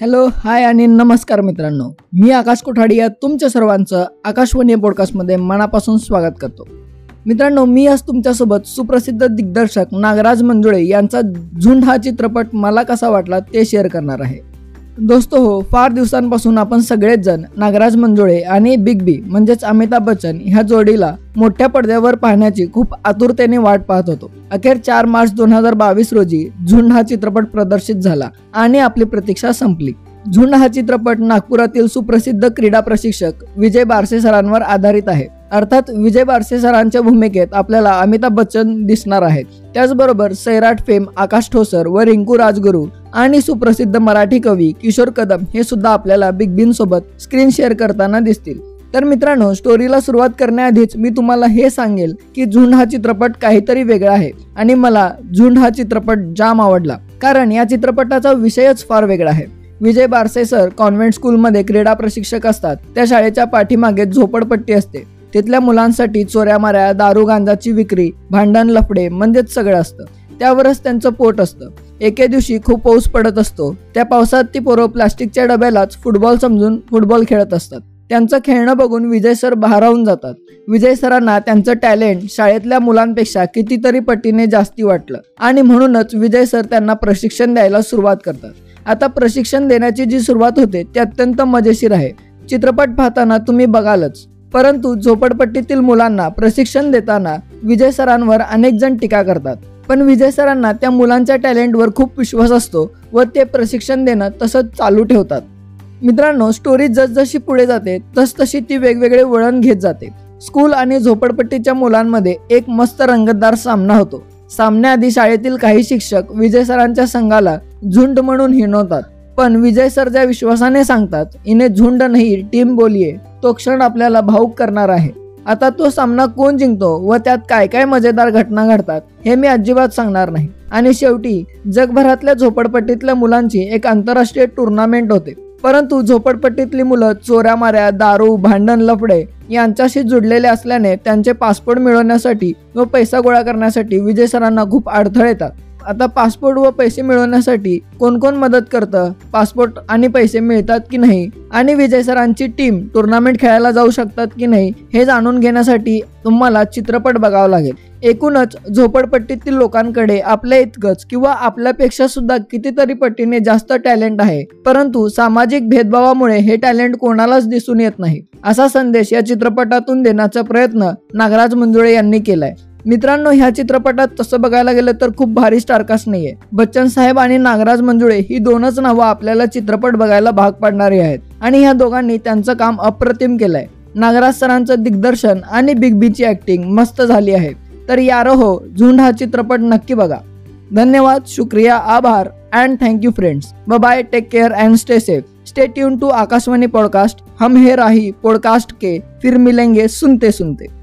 Hello hi आणि नमस्कार मित्रांनो. मी आकाश कोठाडी या तुमच्या सर्वांचं आकाशवाणी पॉडकास्टमध्ये मनापासून स्वागत करतो. मित्रांनो मी आज तुमच्यासोबत सुप्रसिद्ध दिग्दर्शक नागराज मंजुळे यांचा झुंड हा चित्रपट मला कसा वाटला ते शेअर करणार आहे. दोस्तो हो फार दिवसांपासून आपण सगळेच जण नागराज मंजुळे आणि बिग बी म्हणजेच अमिताभ बच्चन ह्या जोडीला मोठ्या पडद्यावर पाहण्याची खूप आतुरतेने वाट पाहत होतो. अखेर चार मार्च दोन हजार बावीस रोजी झुंड हा चित्रपट प्रदर्शित झाला आणि आपली प्रतीक्षा संपली. झुंड हा चित्रपट नागपुरातील सुप्रसिद्ध क्रीडा प्रशिक्षक विजय बारसे सरांवर आधारित आहे. अर्थात विजय बारसे सरांच्या भूमिकेत आपल्याला अमिताभ बच्चन दिसणार आहेत. त्याचबरोबर सैराट फेम आकाश ठोसर व रिंकू राजगुरू आणि सुप्रसिद्ध मराठी कवी किशोर कदम हे सुद्धा आपल्याला बिग बीन सोबत स्क्रीन शेअर करताना दिसतील. तर मित्रांनो स्टोरीला सुरुवात करण्याआधीच मी तुम्हाला हे सांगेल की झुंड हा चित्रपट काहीतरी वेगळा आहे आणि मला झुंड हा चित्रपट जाम आवडला कारण या चित्रपटाचा विषयच फार वेगळा आहे. विजय बारसे सर कॉन्व्हेंट स्कूलमध्ये क्रीडा प्रशिक्षक असतात. त्या शाळेच्या पाठीमागे झोपडपट्टी असते. तिथल्या मुलांसाठी चोऱ्या माऱ्या दारू गांजाची विक्री भांडण लफडे म्हणजेच सगळं असतं. त्यावरच त्यांचं पोट असतं. एके दिवशी खूप पाऊस पडत असतो. त्या पावसात ती पोरं प्लास्टिकच्या डब्यालाच फुटबॉल समजून फुटबॉल खेळत असतात. त्यांचं खेळणं बघून विजय सर भारावून जातात. विजय सरांना त्यांचं टॅलेंट शाळेतल्या मुलांपेक्षा कितीतरी पटीने जास्ती वाटलं. आणि म्हणूनच विजय सर त्यांना प्रशिक्षण द्यायला सुरुवात करतात. आता प्रशिक्षण देण्याची जी सुरुवात होते ती अत्यंत मजेशीर आहे. चित्रपट पाहताना तुम्ही बघालच. परंतु झोपडपट्टीतील मुलांना प्रशिक्षण देताना विजय सरांवर अनेक जण टीका करतात. पण विजय सरांना त्या मुलांच्या टॅलेंटवर खूप विश्वास असतो व ते प्रशिक्षण देणं तसंच चालू ठेवतात. मित्रांनो स्टोरी जसजशी पुढे जाते तसतशी ती वेगवेगळे वळण घेत जाते. स्कूल आणि झोपडपट्टीच्या मुलांमध्ये एक मस्त रंगतदार सामना होतो. सामन्याआधी शाळेतील काही शिक्षक विजय सरांच्या संघाला झुंड म्हणून हिणवतात. पण विजय सर ज्या विश्वासाने सांगतात इने झुंड नाही टीम बोलिये. तो क्षण आपल्याला भाऊक करणार आहे. आता तो सामना कोण जिंकतो व त्यात काय काय मजेदार घटना घडतात हे मी अजिबात सांगणार नाही. आणि शेवटी जगभरातल्या झोपडपट्टीतल्या मुलांची एक आंतरराष्ट्रीय टुर्नामेंट होते. परंतु झोपडपट्टीतली मुलं चोऱ्या माऱ्या दारू भांडण लफडे यांच्याशी जुडलेले असल्याने त्यांचे पासपोर्ट मिळवण्यासाठी व पैसा गोळा करण्यासाठी विजय सरांना खूप अडथळे येतात. आता पासपोर्ट व पैसे मिळवण्यासाठी कोण कोण मदत करतं? पासपोर्ट आणि पैसे मिळतात की नाही? आणि विजय सरांची टीम टुर्नामेंट खेळायला जाऊ शकतात की नाही हे जाणून घेण्यासाठी तुम्हाला चित्रपट बघावा लागेल. एकूणच झोपडपट्टीतील लोकांकडे आपल्या इतकंच किंवा आपल्यापेक्षा सुद्धा कितीतरी पट्टीने जास्त टॅलेंट आहे. परंतु सामाजिक भेदभावामुळे हे टॅलेंट कोणालाच दिसून येत नाही असा संदेश या चित्रपटातून देण्याचा प्रयत्न नागराज मंजुळे यांनी केलाय. मित्रांनो ह्या चित्रपटात तसं बघायला गेलं तर खूप भारी स्टारकास्ट नाहीये. बच्चन साहेब आणि नागराज मंजुळे ही दोनच नावं आपल्याला चित्रपट बघायला भाग पाडणारी आहेत. आणि ह्या दोघांनी त्यांचं काम अप्रतिम केलंय. नागराज सरांचं दिग्दर्शन आणि बिग बीची ऍक्टिंग मस्त झाली आहे. तर यारो हो झुंड हा चित्रपट नक्की बघा. धन्यवाद शुक्रिया आभार and thank you friends bye take care and stay safe stay tuned to Akashvani podcast हम हे राही पॉडकास्ट के फिर मिलेंगे सुनते सुनते